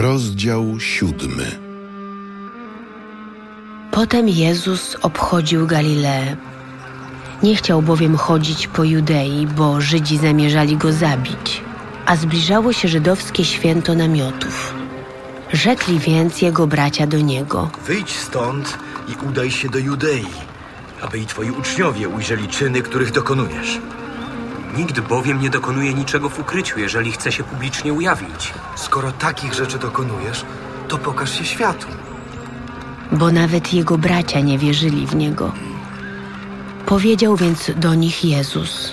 Rozdział siódmy. Potem Jezus obchodził Galileę. Nie chciał bowiem chodzić po Judei, bo Żydzi zamierzali go zabić, a zbliżało się żydowskie święto namiotów. Rzekli więc jego bracia do niego: Wyjdź stąd i udaj się do Judei, aby i twoi uczniowie ujrzeli czyny, których dokonujesz. Nikt bowiem nie dokonuje niczego w ukryciu, jeżeli chce się publicznie ujawnić. Skoro takich rzeczy dokonujesz, to pokaż się światu. bo nawet jego bracia nie wierzyli w niego. Powiedział więc do nich Jezus: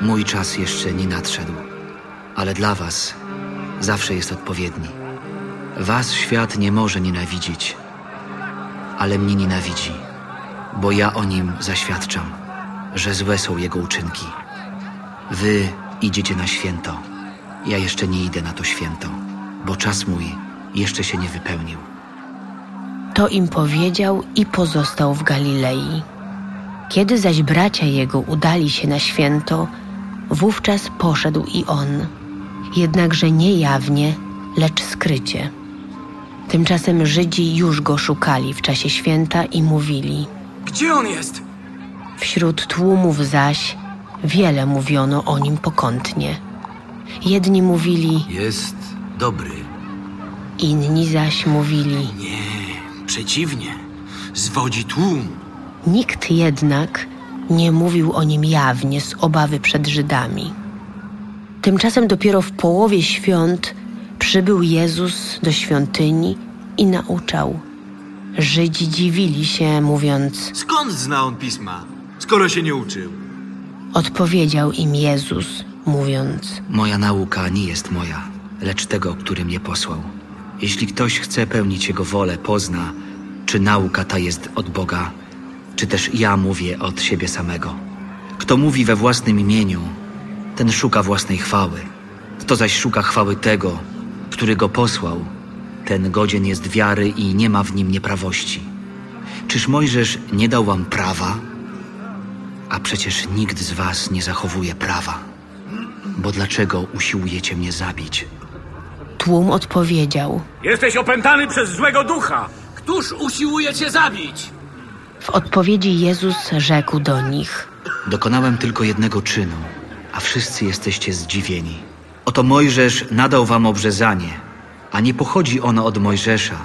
Mój czas jeszcze nie nadszedł, ale dla Was zawsze jest odpowiedni. Was świat nie może nienawidzić, ale mnie nienawidzi, bo ja o nim zaświadczam, że złe są jego uczynki. Wy idziecie na święto, ja jeszcze nie idę na to święto, bo czas mój jeszcze się nie wypełnił. To im powiedział i pozostał w Galilei. Kiedy zaś bracia jego udali się na święto, wówczas poszedł i on, jednakże nie jawnie, lecz skrycie. Tymczasem Żydzi już go szukali w czasie święta i mówili. Gdzie on jest? Wśród tłumów zaś wiele mówiono o nim pokątnie. Jedni mówili, Jest dobry. inni zaś mówili. Nie, przeciwnie. Zwodzi tłum. Nikt jednak nie mówił o nim jawnie z obawy przed Żydami. Tymczasem dopiero w połowie świąt przybył Jezus do świątyni i nauczał. Żydzi dziwili się, mówiąc: Skąd zna on pisma, skoro się nie uczył? Odpowiedział im Jezus, mówiąc: Moja nauka nie jest moja, lecz tego, który mnie posłał. Jeśli ktoś chce pełnić Jego wolę, pozna, czy nauka ta jest od Boga, czy też ja mówię od siebie samego. Kto mówi we własnym imieniu, ten szuka własnej chwały. Kto zaś szuka chwały tego, który go posłał, ten godzien jest wiary i nie ma w nim nieprawości. Czyż Mojżesz nie dał wam prawa? A przecież nikt z was nie zachowuje prawa. Bo dlaczego usiłujecie mnie zabić? Tłum odpowiedział. Jesteś opętany przez złego ducha. Któż usiłuje cię zabić? W odpowiedzi Jezus rzekł do nich: Dokonałem tylko jednego czynu, a wszyscy jesteście zdziwieni. Oto Mojżesz nadał wam obrzezanie, a nie pochodzi ono od Mojżesza,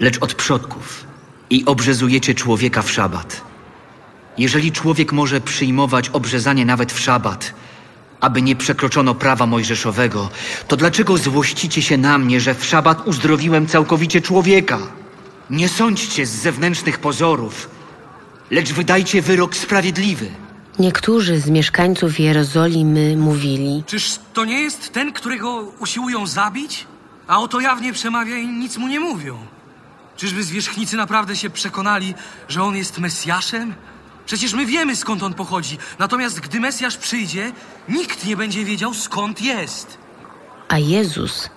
lecz od przodków. I obrzezujecie człowieka w szabat. Jeżeli człowiek może przyjmować obrzezanie nawet w szabat, aby nie przekroczono prawa mojżeszowego, to dlaczego złościcie się na mnie, że w szabat uzdrowiłem całkowicie człowieka? Nie sądźcie z zewnętrznych pozorów, lecz wydajcie wyrok sprawiedliwy. Niektórzy z mieszkańców Jerozolimy mówili: Czyż to nie jest ten, którego usiłują zabić? A oto jawnie przemawia i nic mu nie mówią. Czyżby zwierzchnicy naprawdę się przekonali, że on jest Mesjaszem? Przecież my wiemy skąd on pochodzi, natomiast gdy Mesjasz przyjdzie, nikt nie będzie wiedział skąd jest. A Jezus,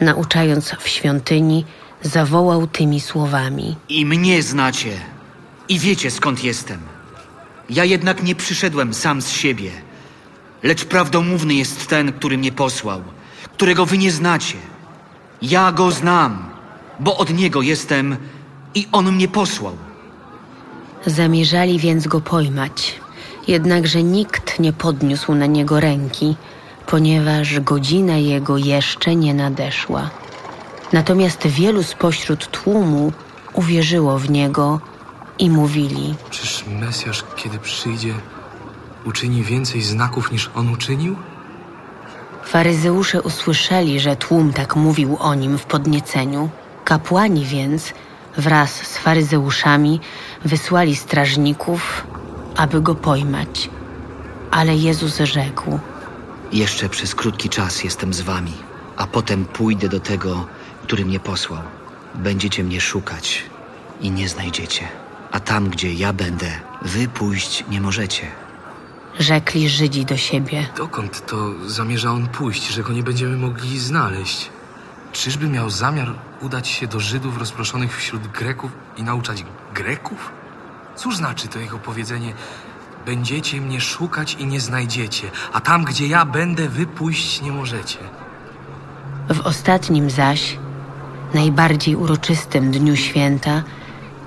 nauczając w świątyni, zawołał tymi słowami: I mnie znacie, i wiecie skąd jestem. Ja jednak nie przyszedłem sam z siebie, lecz prawdomówny jest ten, który mnie posłał, którego wy nie znacie. Ja go znam, bo od niego jestem i on mnie posłał. Zamierzali więc go pojmać, jednakże nikt nie podniósł na niego ręki, ponieważ godzina jego jeszcze nie nadeszła. Natomiast wielu spośród tłumu uwierzyło w niego i mówili: Czyż Mesjasz, kiedy przyjdzie, uczyni więcej znaków niż on uczynił? Faryzeusze usłyszeli, że tłum tak mówił o nim w podnieceniu. Kapłani więc wraz z faryzeuszami wysłali strażników, aby go pojmać. Ale Jezus rzekł: Jeszcze przez krótki czas jestem z wami, a potem pójdę do tego, który mnie posłał. Będziecie mnie szukać i nie znajdziecie. A tam, gdzie ja będę, wy pójść nie możecie. Rzekli Żydzi do siebie: Dokąd to zamierza on pójść, że go nie będziemy mogli znaleźć? Czyżby miał zamiar udać się do Żydów rozproszonych wśród Greków i nauczać Greków? Cóż znaczy to jego powiedzenie: Będziecie mnie szukać i nie znajdziecie, a tam, gdzie ja będę, wy pójść nie możecie. W ostatnim zaś najbardziej uroczystym dniu święta,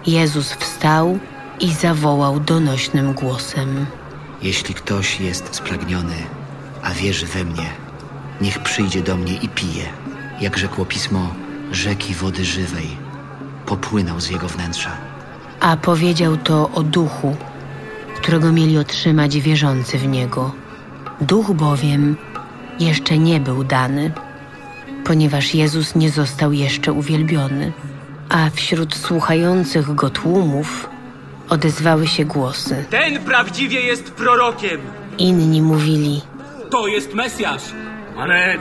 Jezus wstał i zawołał donośnym głosem. Jeśli ktoś jest spragniony, a wierzy we mnie, niech przyjdzie do mnie i pije. Jak rzekło pismo, rzeki wody żywej popłyną z jego wnętrza. A powiedział to o duchu, którego mieli otrzymać wierzący w niego. Duch bowiem jeszcze nie był dany, ponieważ Jezus nie został jeszcze uwielbiony. A wśród słuchających go tłumów odezwały się głosy. Ten prawdziwie jest prorokiem. Inni mówili: To jest Mesjasz. Ale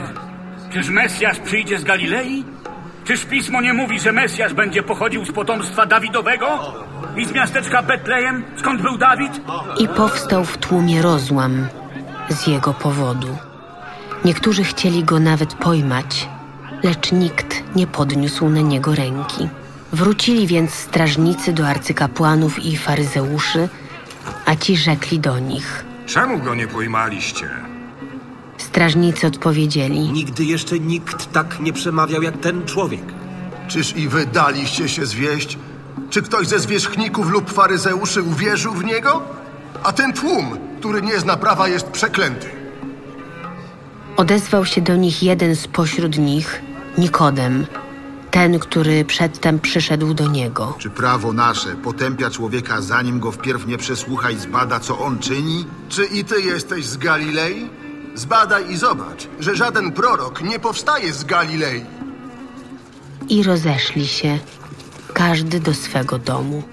czyż Mesjasz przyjdzie z Galilei? Czyż pismo nie mówi, że Mesjasz będzie pochodził z potomstwa Dawidowego? I z miasteczka Betlejem, skąd był Dawid? I powstał w tłumie rozłam z jego powodu. Niektórzy chcieli go nawet pojmać, lecz nikt nie podniósł na niego ręki. Wrócili więc strażnicy do arcykapłanów i faryzeuszy, a ci rzekli do nich. Czemu go nie pojmaliście? Strażnicy odpowiedzieli: Nigdy jeszcze nikt tak nie przemawiał jak ten człowiek. Czyż i wy daliście się zwieść? Czy ktoś ze zwierzchników lub faryzeuszy uwierzył w niego? A ten tłum, który nie zna prawa, jest przeklęty. Odezwał się do nich jeden spośród nich, Nikodem, ten, który przedtem przyszedł do niego. Czy prawo nasze potępia człowieka, zanim go wpierw nie przesłucha i zbada, co on czyni? Czy i ty jesteś z Galilei? Zbadaj i zobacz, że żaden prorok nie powstaje z Galilei. I rozeszli się, każdy do swego domu.